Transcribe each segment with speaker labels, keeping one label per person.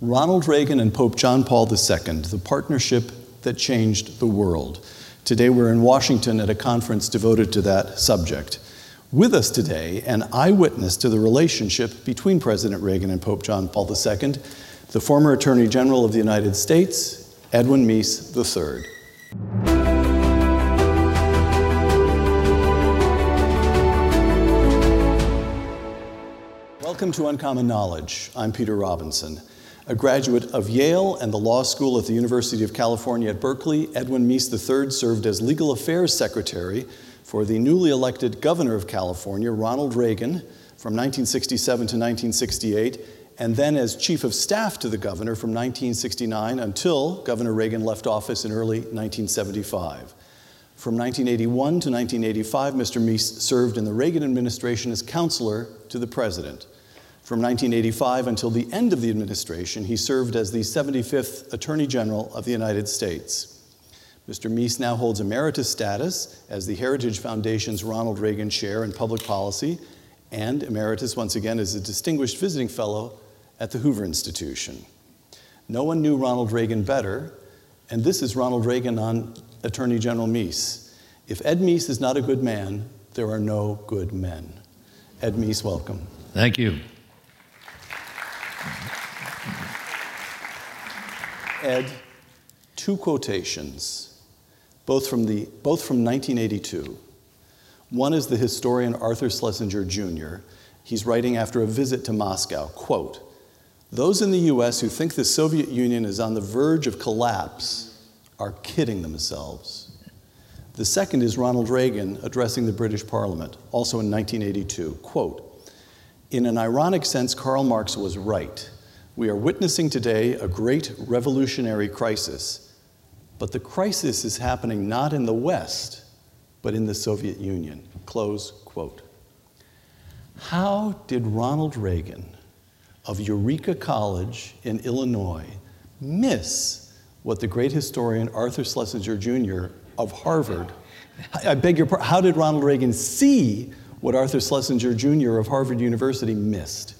Speaker 1: Ronald Reagan and Pope John Paul II, the partnership that changed the world. Today we're in Washington at a conference devoted to that subject. With us today, an eyewitness to the relationship between President Reagan and Pope John Paul II, the former Attorney General of the United States, Edwin Meese III. Welcome to Uncommon Knowledge. I'm Peter Robinson. A graduate of Yale and the Law School at the University of California at Berkeley, Edwin Meese III served as Legal Affairs Secretary for the newly elected Governor of California, Ronald Reagan, from 1967 to 1968, and then as Chief of Staff to the Governor from 1969 until Governor Reagan left office in early 1975. From 1981 to 1985, Mr. Meese served in the Reagan administration as counselor to the President. From 1985 until the end of the administration, he served as the 75th Attorney General of the United States. Mr. Meese now holds emeritus status as the Heritage Foundation's Ronald Reagan Chair in Public Policy and emeritus once again as a distinguished visiting fellow at the Hoover Institution. No one knew Ronald Reagan better, and this is Ronald Reagan on Attorney General Meese. If Ed Meese is not a good man, there are no good men. Ed Meese, welcome.
Speaker 2: Thank you.
Speaker 1: Ed, two quotations, both from, the, both from 1982. One is the historian Arthur Schlesinger Jr. He's writing after a visit to Moscow, quote, those in the US who think the Soviet Union is on the verge of collapse are kidding themselves. The second is Ronald Reagan addressing the British Parliament, also in 1982. Quote In an ironic sense, Karl Marx was right. We are witnessing today a great revolutionary crisis, but the crisis is happening not in the West, but in the Soviet Union. Close quote. How did Ronald Reagan of Eureka College in Illinois miss what the great historian Arthur Schlesinger Jr. of Harvard, I beg your pardon, how did Ronald Reagan see what Arthur Schlesinger Jr. of Harvard University missed?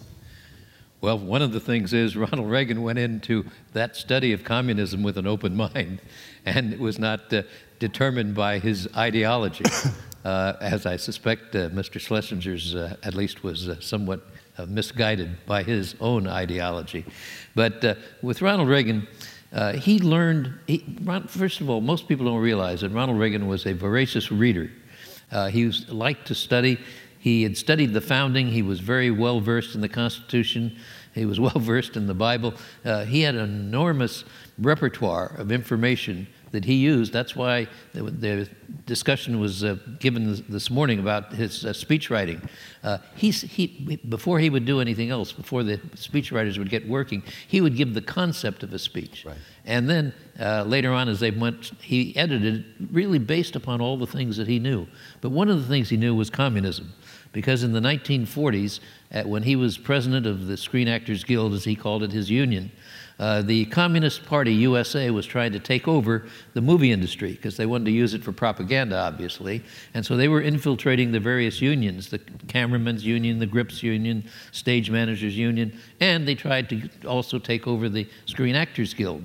Speaker 2: Well, one of the things is Ronald Reagan went into that study of communism with an open mind, and it was not uh, determined by his ideology, uh, as I suspect uh, Mr. Schlesinger's uh, at least was uh, somewhat uh, misguided by his own ideology. But with Ronald Reagan, he learned, he, first of all, most people don't realize that Ronald Reagan was a voracious reader. he was, liked to study. He had studied the founding. He was very well versed in the Constitution. He was well versed in the Bible. Uh, he had an enormous repertoire of information that he used. That's why the, the discussion was uh, given this morning about his uh, speech writing. Uh, he, before he would do anything else, before the speechwriters would get working, he would give the concept of a speech.
Speaker 1: Right.
Speaker 2: And then uh, later on, as they went, he edited really based upon all the things that he knew. But one of the things he knew was communism because in the 1940s, when he was president of the Screen Actors Guild, as he called it, his union, uh, the Communist Party USA was trying to take over the movie industry because they wanted to use it for propaganda, obviously. And so they were infiltrating the various unions the cameramen's union, the grips union, stage managers union, and they tried to also take over the Screen Actors Guild.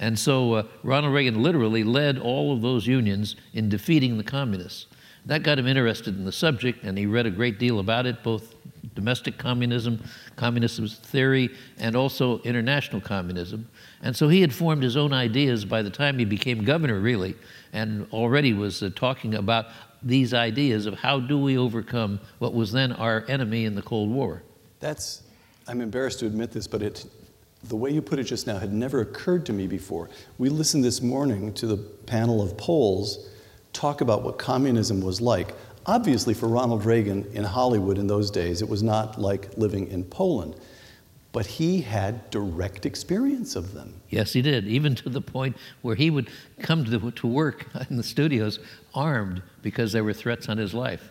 Speaker 2: And so uh, Ronald Reagan literally led all of those unions in defeating the communists. That got him interested in the subject, and he read a great deal about it, both domestic communism, communism theory, and also international communism. And so he had formed his own ideas by the time he became governor, really, and already was uh, talking about these ideas of how do we overcome what was then our enemy in the Cold War.
Speaker 1: That's, I'm embarrassed to admit this, but it, the way you put it just now had never occurred to me before. We listened this morning to the panel of Poles talk about what communism was like. Obviously, for Ronald Reagan in Hollywood in those days, it was not like living in Poland. But he had direct experience of them.
Speaker 2: Yes, he did, even to the point where he would come to, to work in the studios armed because there were threats on his life.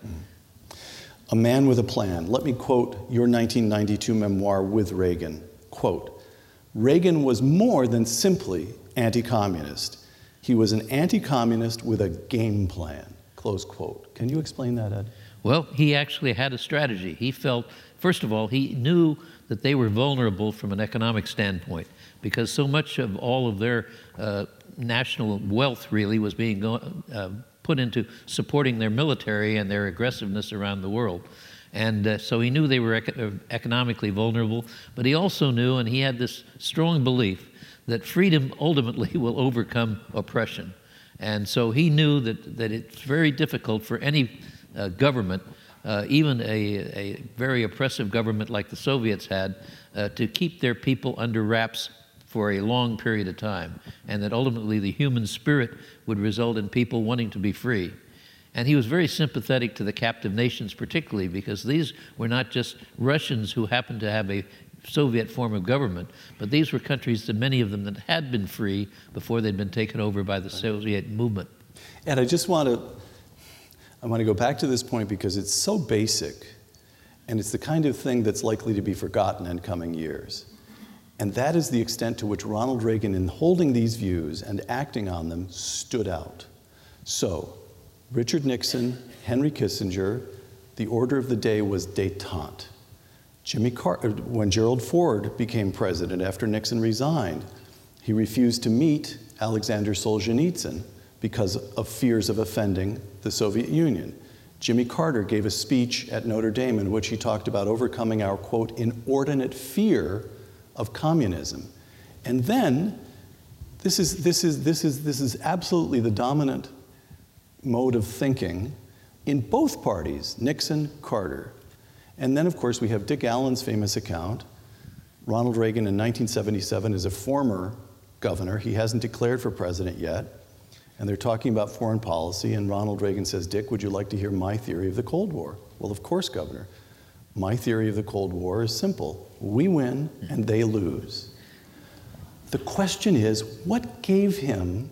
Speaker 1: A man with a plan. Let me quote your 1992 memoir with Reagan. Quote, Reagan was more than simply anti communist. He was an anti communist with a game plan. Close quote. Can you explain that, Ed?
Speaker 2: Well, he actually had a strategy. He felt, first of all, he knew that they were vulnerable from an economic standpoint because so much of all of their uh, national wealth really was being go- uh, put into supporting their military and their aggressiveness around the world. And uh, so he knew they were eco- uh, economically vulnerable, but he also knew, and he had this strong belief, that freedom ultimately will overcome oppression. And so he knew that, that it's very difficult for any uh, government, uh, even a, a, very oppressive government like the Soviets had, uh, to keep their people under wraps for a long period of time, and that ultimately the human spirit would result in people wanting to be free. And he was very sympathetic to the captive nations, particularly because these were not just Russians who happened to have a Soviet form of government, but these were countries, that many of them, that had been free before they'd been taken over by the Soviet movement.
Speaker 1: And I just want to, I want to go back to this point because it's so basic, and it's the kind of thing that's likely to be forgotten in coming years. And that is the extent to which Ronald Reagan, in holding these views and acting on them, stood out. So, Richard Nixon, Henry Kissinger, the order of the day was detente. Jimmy Carter, uh, when Gerald Ford became president after Nixon resigned, he refused to meet Alexander Solzhenitsyn because of fears of offending the Soviet Union. Jimmy Carter gave a speech at Notre Dame in which he talked about overcoming our, quote, inordinate fear of communism. And then, this is, this is, this is, this is absolutely the dominant mode of thinking in both parties, Nixon, Carter. And then, of course, we have Dick Allen's famous account. Ronald Reagan in 1977 is a former governor. He hasn't declared for president yet. And they're talking about foreign policy. And Ronald Reagan says, Dick, would you like to hear my theory of the Cold War? Well, of course, Governor. My theory of the Cold War is simple we win and they lose. The question is what gave him,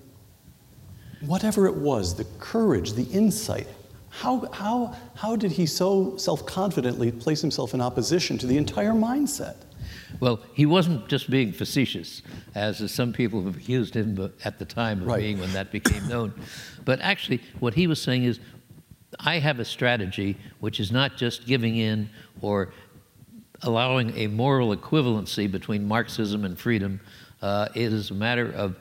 Speaker 1: whatever it was, the courage, the insight? How, how, how did he so self confidently place himself in opposition to the entire mindset?
Speaker 2: Well, he wasn't just being facetious, as some people have accused him at the time of right. being when that became known. But actually, what he was saying is I have a strategy which is not just giving in or allowing a moral equivalency between Marxism and freedom. Uh, it is a matter of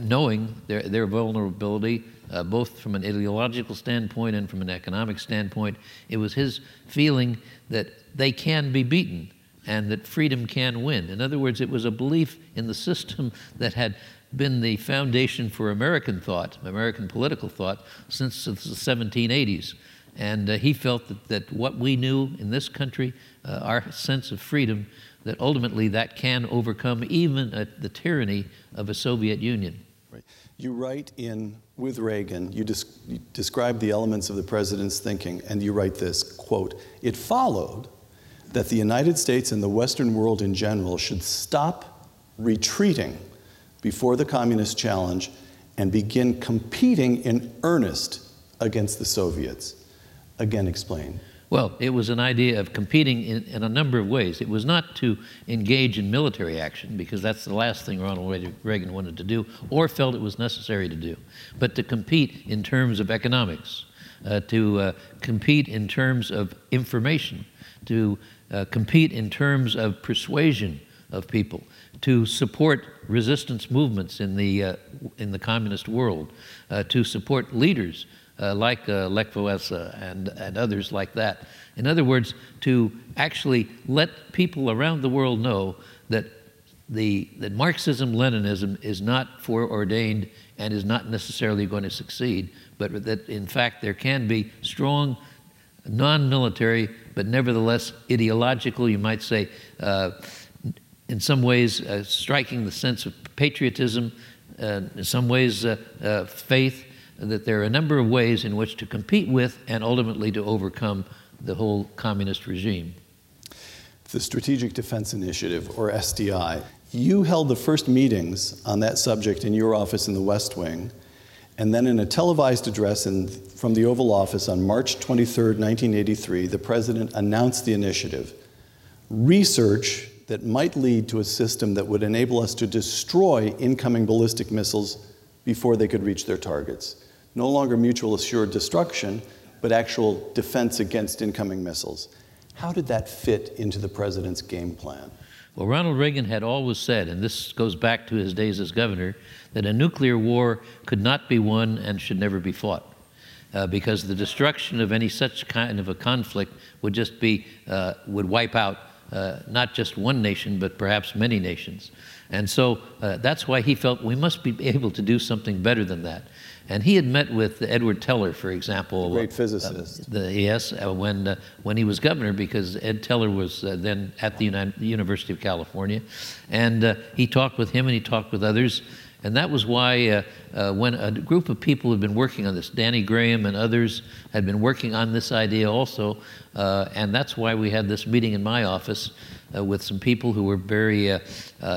Speaker 2: knowing their, their vulnerability, uh, both from an ideological standpoint and from an economic standpoint. It was his feeling that they can be beaten and that freedom can win. In other words, it was a belief in the system that had been the foundation for American thought, American political thought, since the 1780s. And uh, he felt that, that what we knew in this country, uh, our sense of freedom, that ultimately that can overcome even uh, the tyranny of a Soviet Union.
Speaker 1: Right. You write in with Reagan, you, des- you describe the elements of the president's thinking, and you write this quote, it followed that the United States and the Western world in general should stop retreating before the communist challenge and begin competing in earnest against the Soviets. Again, explain.
Speaker 2: Well, it was an idea of competing in, in, a number of ways. It was not to engage in military action, because that's the last thing Ronald Reagan wanted to do or felt it was necessary to do, but to compete in terms of economics, uh, to uh, compete in terms of information, to uh, compete in terms of persuasion of people, to support resistance movements in the, uh, in the communist world, uh, to support leaders uh, like uh, Lech Walesa and, and others like that. In other words, to actually let people around the world know that, the, that Marxism Leninism is not foreordained and is not necessarily going to succeed, but that in fact there can be strong non military, but nevertheless ideological, you might say, uh, in some ways uh, striking the sense of patriotism, uh, in some ways uh, uh, faith, that there are a number of ways in which to compete with and ultimately to overcome the whole communist regime.
Speaker 1: The Strategic Defense Initiative, or SDI, you held the first meetings on that subject in your office in the West Wing, and then in a televised address in, from the Oval Office on March 23, 1983, the President announced the initiative. Research that might lead to a system that would enable us to destroy incoming ballistic missiles before they could reach their targets. No longer mutual assured destruction, but actual defense against incoming missiles. How did that fit into the president's game plan?
Speaker 2: Well, Ronald Reagan had always said, and this goes back to his days as governor, that a nuclear war could not be won and should never be fought. Uh, because the destruction of any such kind of a conflict would just be, uh, would wipe out uh, not just one nation, but perhaps many nations. And so uh, that's why he felt we must be able to do something better than that. And he had met with Edward Teller, for example.
Speaker 1: The great physicist.
Speaker 2: Uh, the, yes, uh, when, uh, when he was governor, because Ed Teller was uh, then at the United, University of California. And uh, he talked with him and he talked with others. And that was why, uh, when a group of people had been working on this, Danny Graham and others had been working on this idea also, and that's why we had this meeting in my office with some people who were very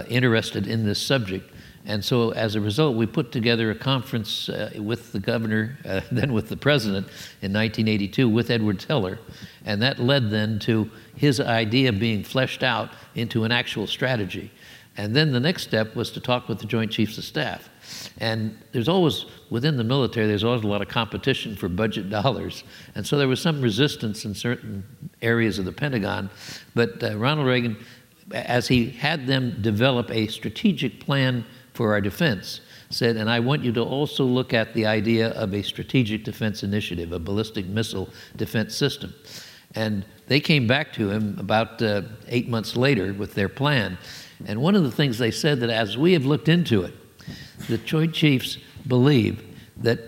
Speaker 2: interested in this subject. And so, as a result, we put together a conference uh, with the governor, uh, then with the president in 1982 with Edward Teller. And that led then to his idea being fleshed out into an actual strategy. And then the next step was to talk with the Joint Chiefs of Staff. And there's always, within the military, there's always a lot of competition for budget dollars. And so there was some resistance in certain areas of the Pentagon. But uh, Ronald Reagan, as he had them develop a strategic plan for our defense said, and I want you to also look at the idea of a strategic defense initiative, a ballistic missile defense system. And they came back to him about uh, eight months later with their plan. And one of the things they said that as we have looked into it, the Joint Chiefs believe that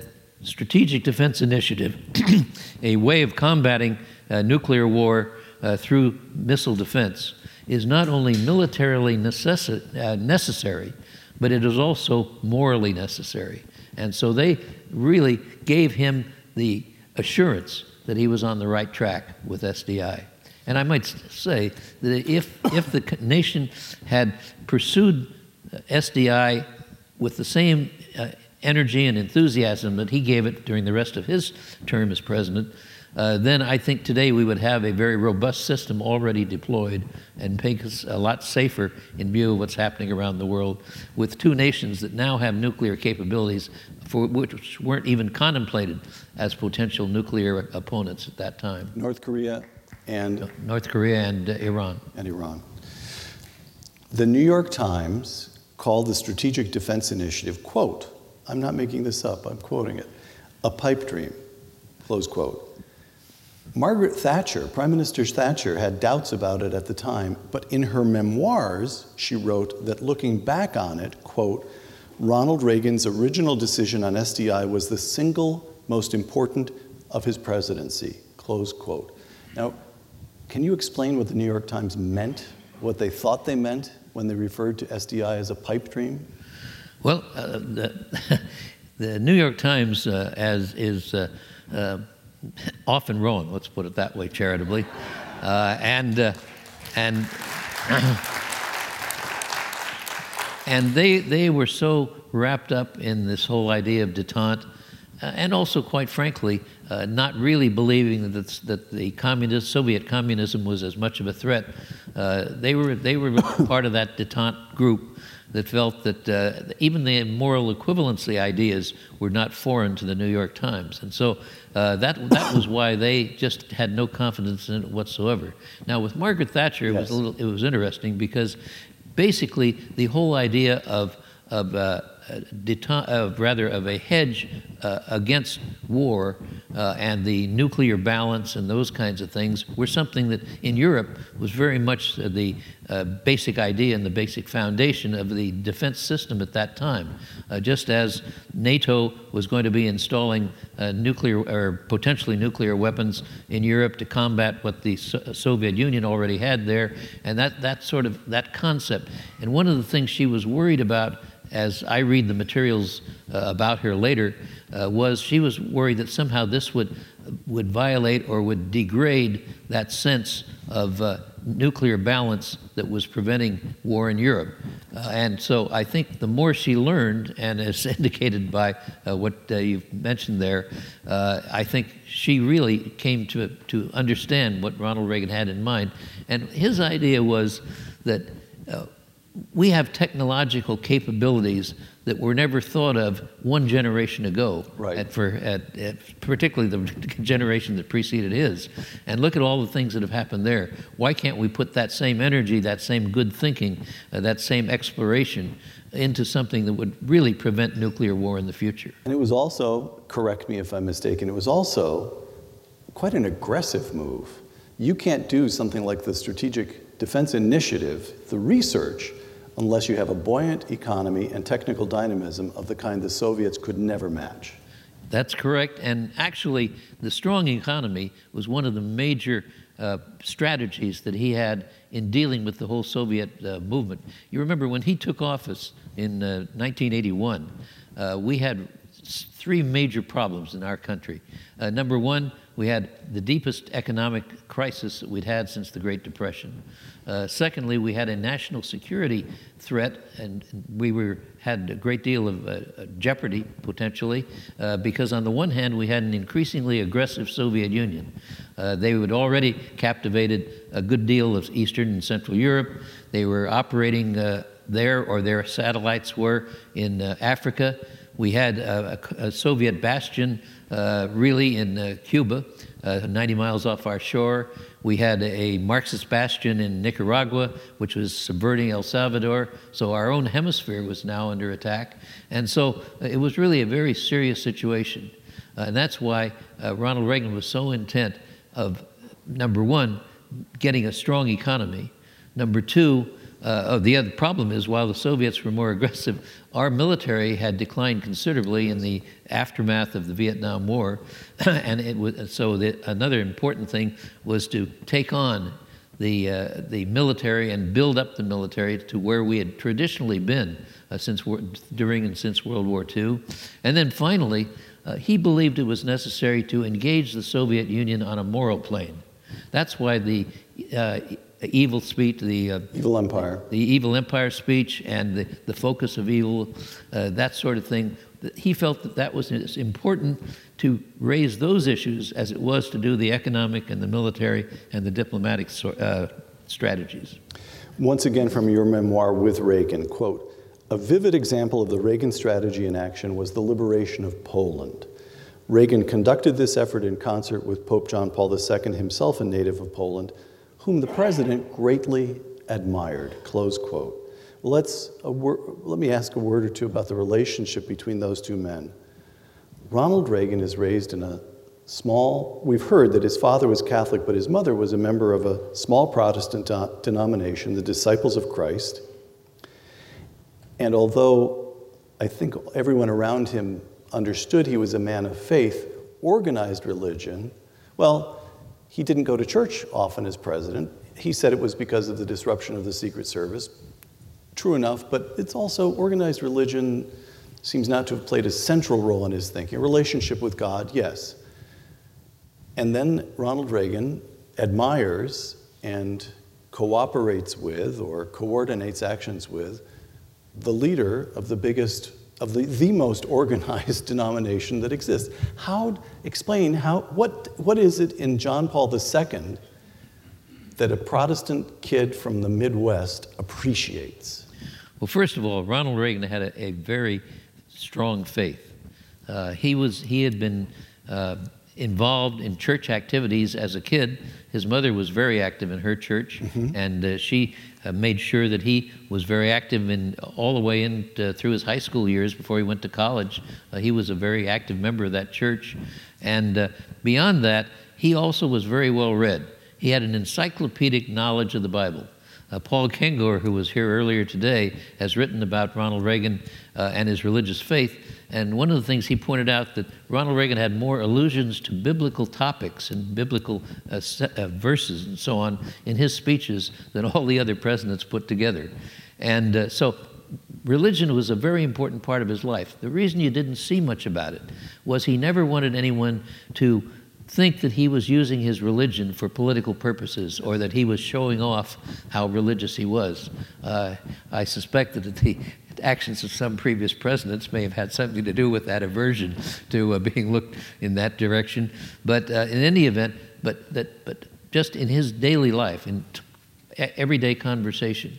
Speaker 2: strategic defense initiative, a way of combating uh, nuclear war uh, through missile defense, is not only militarily necessi- uh, necessary, but it is also morally necessary. And so they really gave him the assurance that he was on the right track with SDI. And I might say that if, if the nation had pursued SDI with the same uh, energy and enthusiasm that he gave it during the rest of his term as president, uh, then I think today we would have a very robust system already deployed and make us a lot safer in view of what's happening around the world with two nations that now have nuclear capabilities for which weren't even contemplated as potential nuclear opponents at that time.
Speaker 1: North Korea and
Speaker 2: North Korea and uh, Iran.
Speaker 1: And Iran. The New York Times called the Strategic Defense Initiative, quote, I'm not making this up, I'm quoting it, a pipe dream, close quote. Margaret Thatcher, Prime Minister Thatcher, had doubts about it at the time, but in her memoirs, she wrote that looking back on it, quote, Ronald Reagan's original decision on SDI was the single most important of his presidency, close quote. Now, can you explain what the New York Times meant, what they thought they meant when they referred to SDI as a pipe dream?
Speaker 2: Well, uh, the, the, New York Times uh, as is uh, uh often wrong, let's put it that way charitably. Uh, and, uh, and, and they, they were so wrapped up in this whole idea of detente, uh, and also, quite frankly, uh, not really believing that, that the communist, Soviet communism was as much of a threat. Uh, they, were, they were part of that detente group that felt that uh, even the moral equivalency ideas were not foreign to the New York Times. And so uh, that, that was why they just had no confidence in it whatsoever. Now, with Margaret Thatcher, yes. it, was a little, it was interesting because basically the whole idea of, of uh, of rather of a hedge uh, against war uh, and the nuclear balance and those kinds of things were something that in Europe was very much the uh, basic idea and the basic foundation of the defense system at that time. Uh, just as NATO was going to be installing uh, nuclear or potentially nuclear weapons in Europe to combat what the so Soviet Union already had there, and that, that sort of that concept. And one of the things she was worried about as I read the materials uh, about her later, uh, was she was worried that somehow this would, would violate or would degrade that sense of uh, nuclear balance that was preventing war in Europe. Uh, and so I think the more she learned, and as indicated by uh, what uh, you've mentioned there, I think she really came to, to understand what Ronald Reagan had in mind. And his idea was that we have technological capabilities that were never thought of one generation ago,
Speaker 1: right.
Speaker 2: at, for, at, at particularly the generation that preceded his. And look at all the things that have happened there. Why can't we put that same energy, that same good thinking, uh, that same exploration into something that would really prevent nuclear war in the future?
Speaker 1: And it was also, correct me if I'm mistaken, it was also quite an aggressive move. You can't do something like the Strategic Defense Initiative, the research, unless you have a buoyant economy and technical dynamism of the kind the Soviets could never match.
Speaker 2: That's correct. And actually, the strong economy was one of the major uh, strategies that he had in dealing with the whole Soviet uh, movement. You remember when he took office in uh, 1981, uh, we had three major problems in our country. Uh, number one, we had the deepest economic crisis that we'd had since the Great Depression. Uh, secondly, we had a national security threat, and we were, had a great deal of uh, jeopardy potentially, uh, because on the one hand, we had an increasingly aggressive Soviet Union. Uh, they had already captivated a good deal of Eastern and Central Europe. They were operating uh, there, or their satellites were in uh, Africa. We had a, a Soviet bastion uh, really in uh, Cuba, uh, 90 miles off our shore. We had a Marxist bastion in Nicaragua, which was subverting El Salvador. So our own hemisphere was now under attack. And so uh, it was really a very serious situation. Uh, and that's why uh, Ronald Reagan was so intent of, number one, getting a strong economy. Number two, uh, oh, the other problem is while the Soviets were more aggressive, our military had declined considerably in the aftermath of the Vietnam War, and it was so the, another important thing was to take on the uh, the military and build up the military to where we had traditionally been uh, since during and since World War II, and then finally. Uh, he believed it was necessary to engage the Soviet Union on a moral plane. That's why the uh, evil speech, the uh,
Speaker 1: evil empire,
Speaker 2: the evil empire speech, and the, the focus of evil, uh, that sort of thing. He felt that that was as important to raise those issues as it was to do the economic and the military and the diplomatic uh, strategies.
Speaker 1: Once again, from your memoir with Reagan, quote. A vivid example of the Reagan strategy in action was the liberation of Poland. Reagan conducted this effort in concert with Pope John Paul II, himself a native of Poland, whom the president greatly admired, close quote. Let's, let me ask a word or two about the relationship between those two men. Ronald Reagan is raised in a small, we've heard that his father was Catholic, but his mother was a member of a small Protestant denomination, the Disciples of Christ. And although I think everyone around him understood he was a man of faith, organized religion, well, he didn't go to church often as president. He said it was because of the disruption of the Secret Service. True enough, but it's also organized religion seems not to have played a central role in his thinking. A relationship with God, yes. And then Ronald Reagan admires and cooperates with or coordinates actions with the leader of the biggest of the, the most organized denomination that exists. How, explain how, what, what is it in John Paul II that a Protestant kid from the Midwest appreciates?
Speaker 2: Well, first of all, Ronald Reagan had a, a very strong faith. Uh, he, was, he had been uh, involved in church activities as a kid. His mother was very active in her church, mm-hmm. and uh, she uh, made sure that he was very active in all the way in uh, through his high school years before he went to college. Uh, he was a very active member of that church, and uh, beyond that, he also was very well read. He had an encyclopedic knowledge of the Bible. Uh, Paul Kengor, who was here earlier today, has written about Ronald Reagan uh, and his religious faith. And one of the things he pointed out that Ronald Reagan had more allusions to biblical topics and biblical uh, uh, verses and so on in his speeches than all the other presidents put together. And uh, so religion was a very important part of his life. The reason you didn't see much about it was he never wanted anyone to think that he was using his religion for political purposes or that he was showing off how religious he was. Uh, I suspect that the actions of some previous presidents may have had something to do with that aversion to uh, being looked in that direction. But uh, in any event, but, that, but just in his daily life, in t- everyday conversation,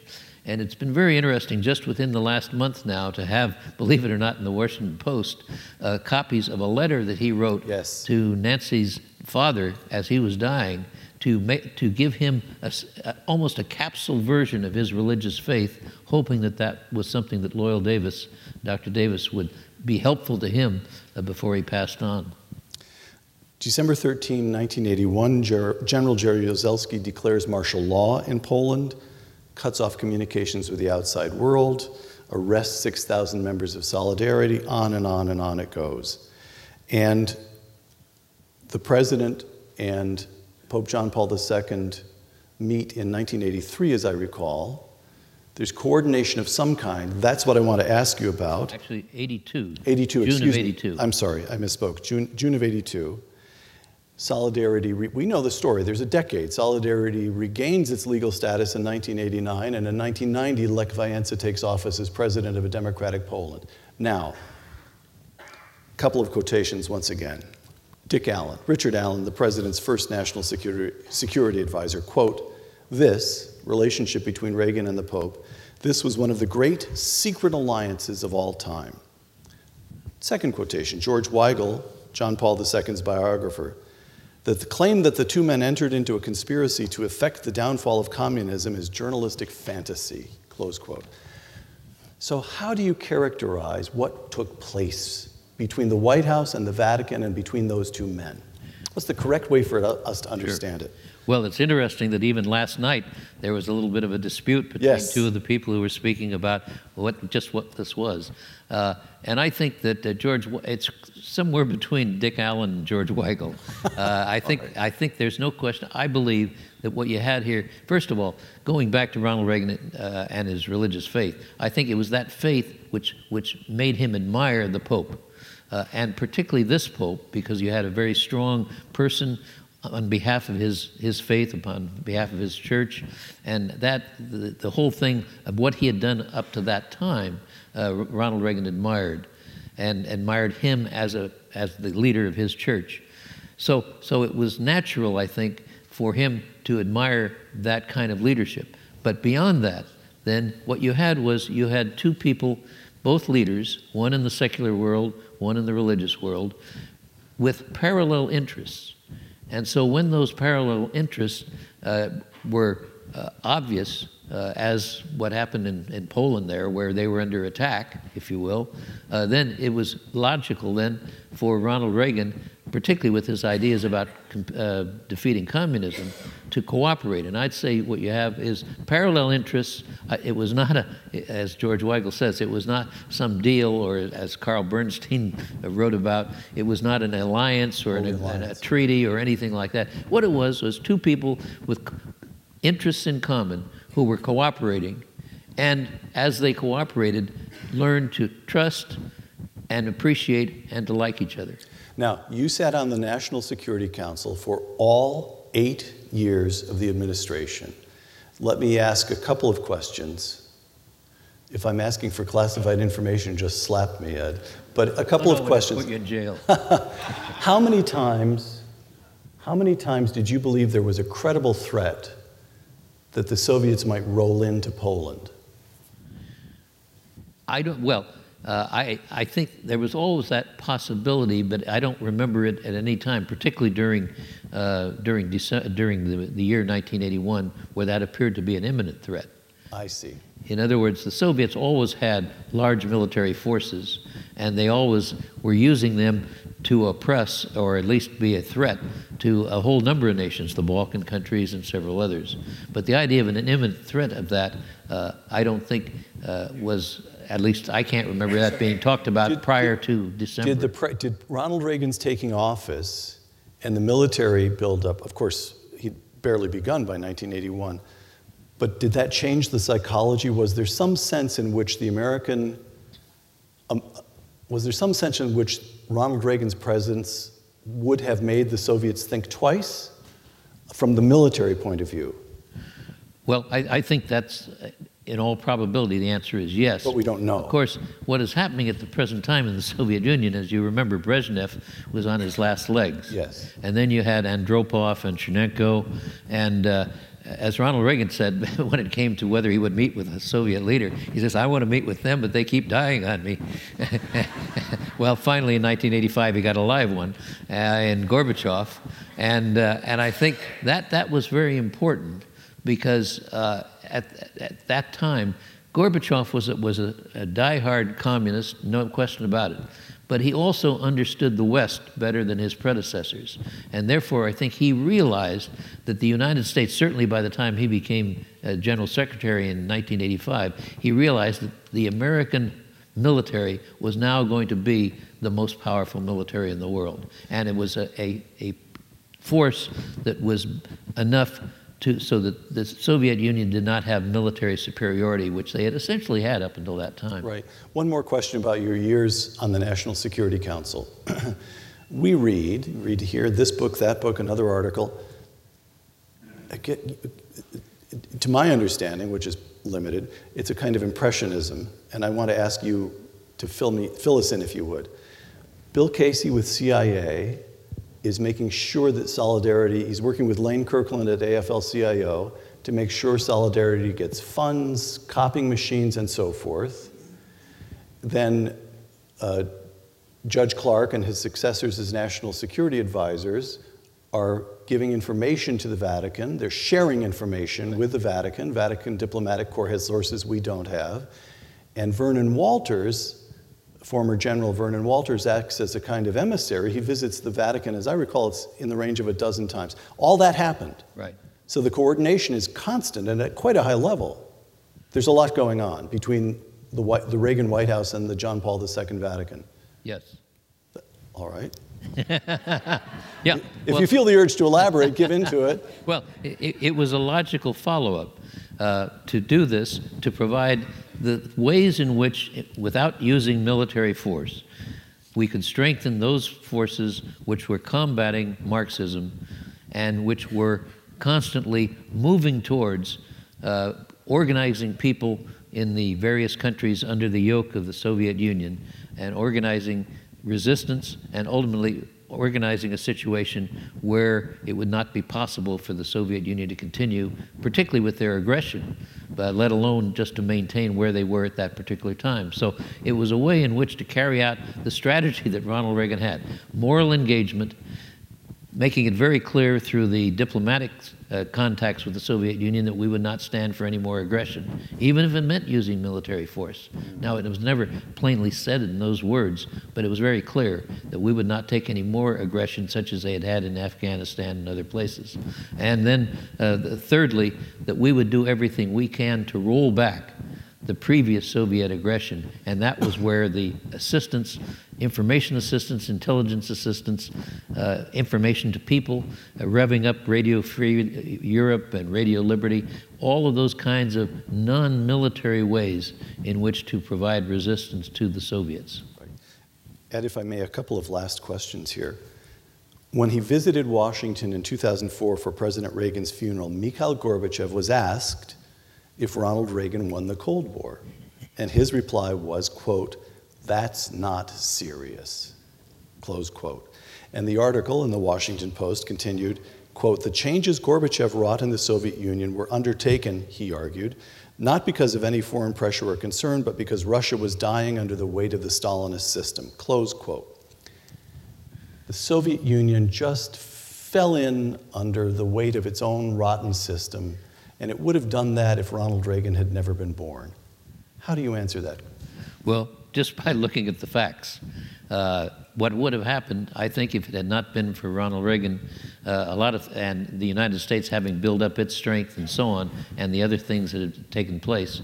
Speaker 2: And it's been very interesting just within the last month now to have, believe it or not, in the Washington Post, uh, copies of a letter that he wrote
Speaker 1: Yes.
Speaker 2: to Nancy's father as he was dying to, make, to give him a a almost a capsule version of his religious faith, hoping that that was something that Loyal Davis, Dr. Davis, would be helpful to him uh, before he passed on.
Speaker 1: December 13, 1981, Ger- General Jaruzelski declares martial law in Poland, cuts off communications with the outside world, arrests 6,000 members of Solidarity, on and on and on it goes. And the president and Pope John Paul II meet in 1983, as I recall. There's coordination of some kind. That's what I want to ask you about.
Speaker 2: Actually, 82.
Speaker 1: 82,
Speaker 2: June
Speaker 1: excuse
Speaker 2: of
Speaker 1: me.
Speaker 2: 82.
Speaker 1: I'm sorry, I misspoke. June, June of 82. Solidarity, we know the story. There's a decade. Solidarity regains its legal status in 1989, and in 1990, Lech Wałęsa takes office as president of a democratic Poland. Now, a couple of quotations once again. Dick Allen, Richard Allen, the president's first national security, security advisor, quote, this relationship between Reagan and the Pope, this was one of the great secret alliances of all time. Second quotation, George Weigel, John Paul II's biographer, that the claim that the two men entered into a conspiracy to effect the downfall of communism is journalistic fantasy, close quote. So, how do you characterize what took place between the White House and the Vatican and between those two men? What's the correct way for uh, us to understand it?
Speaker 2: Well, it's interesting that even last night there was a little bit of a dispute between
Speaker 1: Yes.
Speaker 2: two of the people who were speaking about what just what this was, uh, and I think that uh, George, it's somewhere between Dick Allen and George Weigel. Uh, I think I think there's no question. I believe that what you had here, first of all, going back to Ronald Reagan uh, and his religious faith, I think it was that faith which which made him admire the Pope. Uh, and particularly this pope, because you had a very strong person on behalf of his, his faith, upon behalf of his church, and that the, the whole thing of what he had done up to that time, uh, Ronald Reagan admired, and admired him as a as the leader of his church. So so it was natural, I think, for him to admire that kind of leadership. But beyond that, then what you had was you had two people, both leaders, one in the secular world, one in the religious world, with parallel interests. And so when those parallel interests uh, were uh, obvious, uh, as what happened in, in Poland there, where they were under attack, if you will, uh, then it was logical then for Ronald Reagan, particularly with his ideas about uh, defeating communism, to cooperate. And I'd say what you have is parallel interests. Uh, it was not a, as George Weigel says, it was not some deal, or as Carl Bernstein wrote about, it was not an alliance or an,
Speaker 1: Holy
Speaker 2: an- a treaty or anything like that. What it was was two people with interests in common who were cooperating, and as they cooperated, learned to trust and appreciate and to like each other.
Speaker 1: Now, you sat on the National Security Council for all eight years of the administration. Let me ask a couple of questions. If I'm asking for classified information, just slap me, Ed. But a couple of questions.
Speaker 2: Put you in jail.
Speaker 1: How many times, how many times did you believe there was a credible threat that the Soviets might roll into Poland?
Speaker 2: I don't, well, uh, I, I think there was always that possibility, but I don't remember it at any time, particularly during, uh, during, Dece- during the, the year 1981, where that appeared to be an imminent threat.
Speaker 1: I see.
Speaker 2: In other words, the Soviets always had large military forces, and they always were using them to oppress or at least be a threat to a whole number of nations, the Balkan countries and several others. But the idea of an imminent threat of that, uh, I don't think uh, was, at least I can't remember that being talked about
Speaker 1: Did-
Speaker 2: prior to December.
Speaker 1: Did, the did Ronald Reagan's taking office and the military buildup, of course, he'd barely begun by 1981, but did that change the psychology? Was there some sense in which the American, um, was there some sense in which Ronald Reagan's presence would have made the Soviets think twice from the military point of view?
Speaker 2: Well, I, I think that's, in all probability, the answer is yes.
Speaker 1: But we don't know.
Speaker 2: Of course, what is happening at the present time in the Soviet Union, as you remember, Brezhnev was on his last legs.
Speaker 1: Yes.
Speaker 2: And then you had Andropov and Chernenko, and uh, as Ronald Reagan said when it came to whether he would meet with a Soviet leader, he says, I want to meet with them, but they keep dying on me. well, finally in 1985, he got a live one uh, in Gorbachev. And, uh, and I think that, that was very important because uh, at, at that time, Gorbachev was a, was a, a die-hard communist, no question about it but he also understood the West better than his predecessors. And therefore, I think he realized that the United States, certainly by the time he became uh, General Secretary in 1985, he realized that the American military was now going to be the most powerful military in the world. And it was a, a, a force that was enough to, so that the Soviet Union did not have military superiority, which they had essentially had up until that time.
Speaker 1: Right. One more question about your years on the National Security Council. we read, read here, this book, that book, another article. To my understanding, which is limited, it's a kind of impressionism, and I want to ask you to fill, me, fill us in if you would. Bill Casey with CIA is making sure that Solidarity, he's working with Lane Kirkland at AFL CIO to make sure Solidarity gets funds, copying machines, and so forth. Then uh, Judge Clark and his successors as national security advisors are giving information to the Vatican. They're sharing information with the Vatican. Vatican Diplomatic Corps has sources we don't have. And Vernon Walters former General Vernon Walters acts as a kind of emissary. He visits the Vatican, as I recall, it's in the range of a dozen times. All that happened.
Speaker 2: Right.
Speaker 1: So the coordination is constant and at quite a high level. There's a lot going on between the, White, the Reagan White House and the John Paul II Vatican.
Speaker 2: Yes.
Speaker 1: All right.
Speaker 2: yeah.
Speaker 1: If well, you feel the urge to elaborate, give into it.
Speaker 2: Well, it, it was a logical follow up uh, to do this, to provide the ways in which, without using military force, we could strengthen those forces which were combating Marxism and which were constantly moving towards uh, organizing people in the various countries under the yoke of the Soviet Union and organizing resistance and ultimately organizing a situation where it would not be possible for the Soviet Union to continue, particularly with their aggression, but let alone just to maintain where they were at that particular time. So it was a way in which to carry out the strategy that Ronald Reagan had moral engagement, making it very clear through the diplomatic uh, contacts with the Soviet Union that we would not stand for any more aggression, even if it meant using military force. Now, it was never plainly said in those words, but it was very clear that we would not take any more aggression such as they had had in Afghanistan and other places. And then, uh, thirdly, that we would do everything we can to roll back the previous Soviet aggression, and that was where the assistance, information assistance, intelligence assistance, uh, information to people, uh, revving up Radio Free Europe and Radio Liberty, all of those kinds of non military ways in which to provide resistance to the Soviets.
Speaker 1: Ed, if I may, a couple of last questions here. When he visited Washington in 2004 for President Reagan's funeral, Mikhail Gorbachev was asked if Ronald Reagan won the Cold War. And his reply was, quote, that's not serious, close quote. And the article in the Washington Post continued, quote, the changes Gorbachev wrought in the Soviet Union were undertaken, he argued, not because of any foreign pressure or concern, but because Russia was dying under the weight of the Stalinist system, close quote. The Soviet Union just fell in under the weight of its own rotten system and it would have done that if Ronald Reagan had never been born. How do you answer that?
Speaker 2: Well, just by looking at the facts. Uh, what would have happened, I think, if it had not been for Ronald Reagan, uh, a lot of, and the United States having built up its strength and so on, and the other things that had taken place,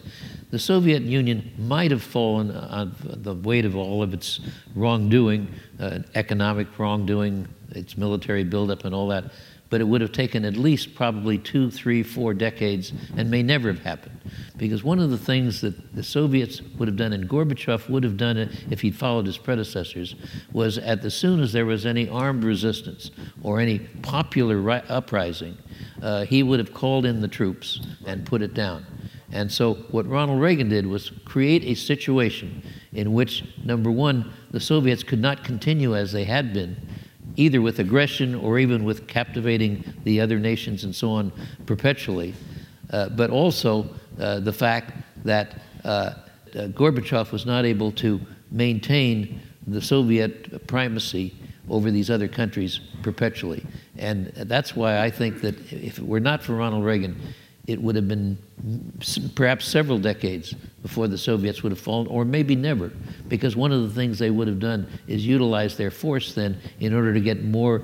Speaker 2: the Soviet Union might have fallen on the weight of all of its wrongdoing, uh, economic wrongdoing, its military buildup, and all that but it would have taken at least probably two, three, four decades and may never have happened. Because one of the things that the Soviets would have done, and Gorbachev would have done it if he'd followed his predecessors, was at as soon as there was any armed resistance or any popular ri- uprising, uh, he would have called in the troops and put it down. And so, what Ronald Reagan did was create a situation in which, number one, the Soviets could not continue as they had been either with aggression or even with captivating the other nations and so on perpetually, uh, but also uh, the fact that uh, uh, Gorbachev was not able to maintain the Soviet primacy over these other countries perpetually. And that's why I think that if it were not for Ronald Reagan, it would have been perhaps several decades before the Soviets would have fallen, or maybe never, because one of the things they would have done is utilize their force then in order to get more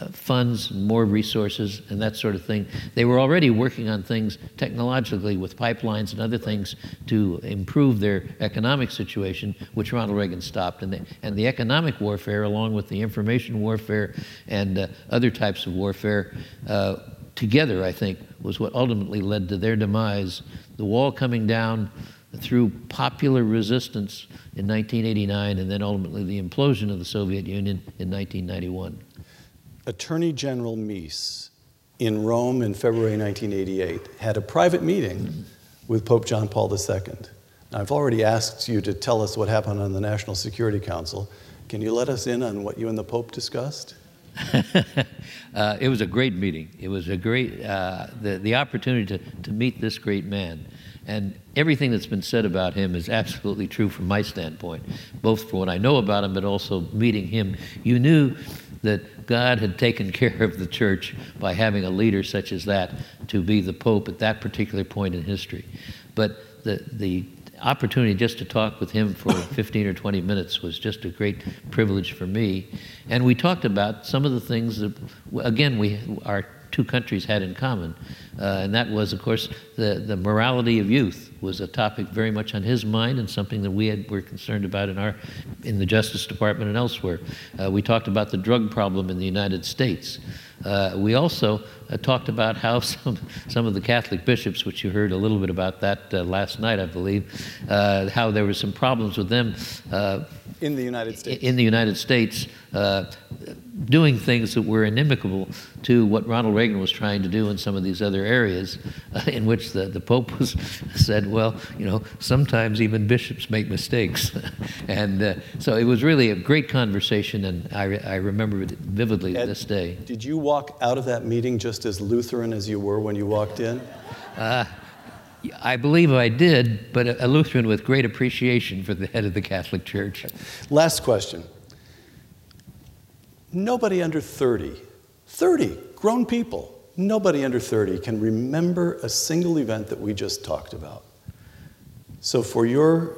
Speaker 2: uh, funds, more resources, and that sort of thing. They were already working on things technologically with pipelines and other things to improve their economic situation, which Ronald Reagan stopped. And the, and the economic warfare, along with the information warfare and uh, other types of warfare, uh, together, I think, was what ultimately led to their demise. The wall coming down through popular resistance in 1989, and then ultimately the implosion of the Soviet Union in 1991.
Speaker 1: Attorney General Meese in Rome in February 1988 had a private meeting with Pope John Paul II. Now, I've already asked you to tell us what happened on the National Security Council. Can you let us in on what you and the Pope discussed?
Speaker 2: uh, it was a great meeting. It was a great, uh, the, the opportunity to, to meet this great man. And everything that's been said about him is absolutely true from my standpoint, both for what I know about him, but also meeting him. You knew that God had taken care of the church by having a leader such as that to be the Pope at that particular point in history. But the, the opportunity just to talk with him for 15 or 20 minutes was just a great privilege for me. And we talked about some of the things that, again, we our two countries had in common. Uh, and that was, of course, the, the morality of youth was a topic very much on his mind and something that we had, were concerned about in, our, in the Justice Department and elsewhere. Uh, we talked about the drug problem in the United States. Uh, we also uh, talked about how some, some of the Catholic bishops, which you heard a little bit about that uh, last night, I believe, uh, how there were some problems with them.
Speaker 1: Uh, in the United States.
Speaker 2: In the United States, uh, doing things that were inimical to what Ronald Reagan was trying to do in some of these other areas, in which the, the Pope was said, well, you know, sometimes even bishops make mistakes. and so it was really a great conversation, and I, re- I remember it vividly
Speaker 1: Ed,
Speaker 2: this day.
Speaker 1: Did you walk out of that meeting just as Lutheran as you were when you walked in? Uh,
Speaker 2: I believe I did, but a Lutheran with great appreciation for the head of the Catholic Church.
Speaker 1: Last question. Nobody under 30, 30 grown people, nobody under 30 can remember a single event that we just talked about. So for your,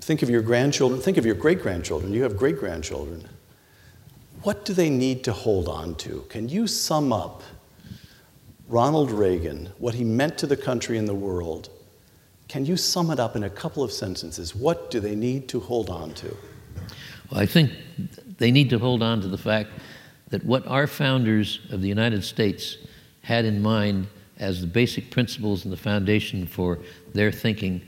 Speaker 1: think of your grandchildren, think of your great grandchildren, you have great grandchildren. What do they need to hold on to? Can you sum up Ronald Reagan, what he meant to the country and the world? Can you sum it up in a couple of sentences? What do they need to hold on to?
Speaker 2: Well, I think they need to hold on to the fact that what our founders of the United States had in mind as the basic principles and the foundation for their thinking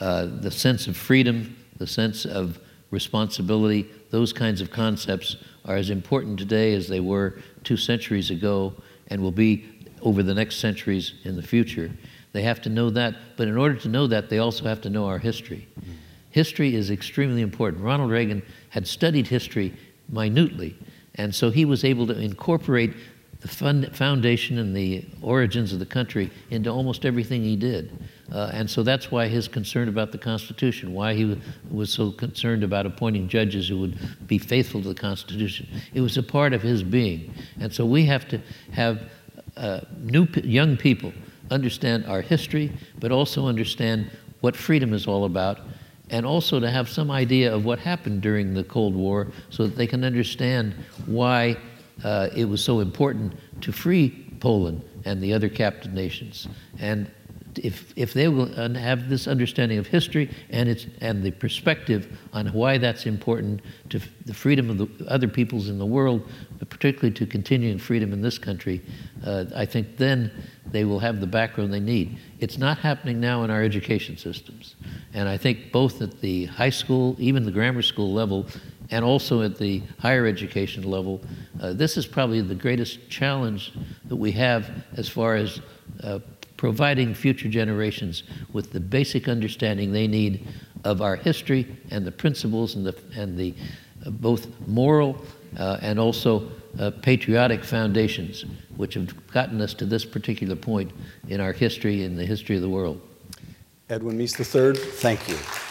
Speaker 2: uh, the sense of freedom, the sense of responsibility, those kinds of concepts are as important today as they were two centuries ago and will be over the next centuries in the future. They have to know that, but in order to know that, they also have to know our history. Mm-hmm. History is extremely important. Ronald Reagan had studied history minutely, and so he was able to incorporate the fund, foundation and the origins of the country into almost everything he did. Uh, and so that's why his concern about the Constitution, why he was so concerned about appointing judges who would be faithful to the Constitution. It was a part of his being. And so we have to have uh, new young people understand our history, but also understand what freedom is all about, and also to have some idea of what happened during the Cold War so that they can understand why uh, it was so important to free Poland and the other captive nations. And if, if they will have this understanding of history and, its, and the perspective on why that's important to the freedom of the other peoples in the world, but particularly to continuing freedom in this country, uh, I think then they will have the background they need. It's not happening now in our education systems. And I think both at the high school, even the grammar school level, and also at the higher education level, uh, this is probably the greatest challenge that we have as far as uh, providing future generations with the basic understanding they need of our history and the principles and the, and the uh, both moral uh, and also uh, patriotic foundations, which have gotten us to this particular point in our history, in the history of the world.
Speaker 1: Edwin Meese III, thank you.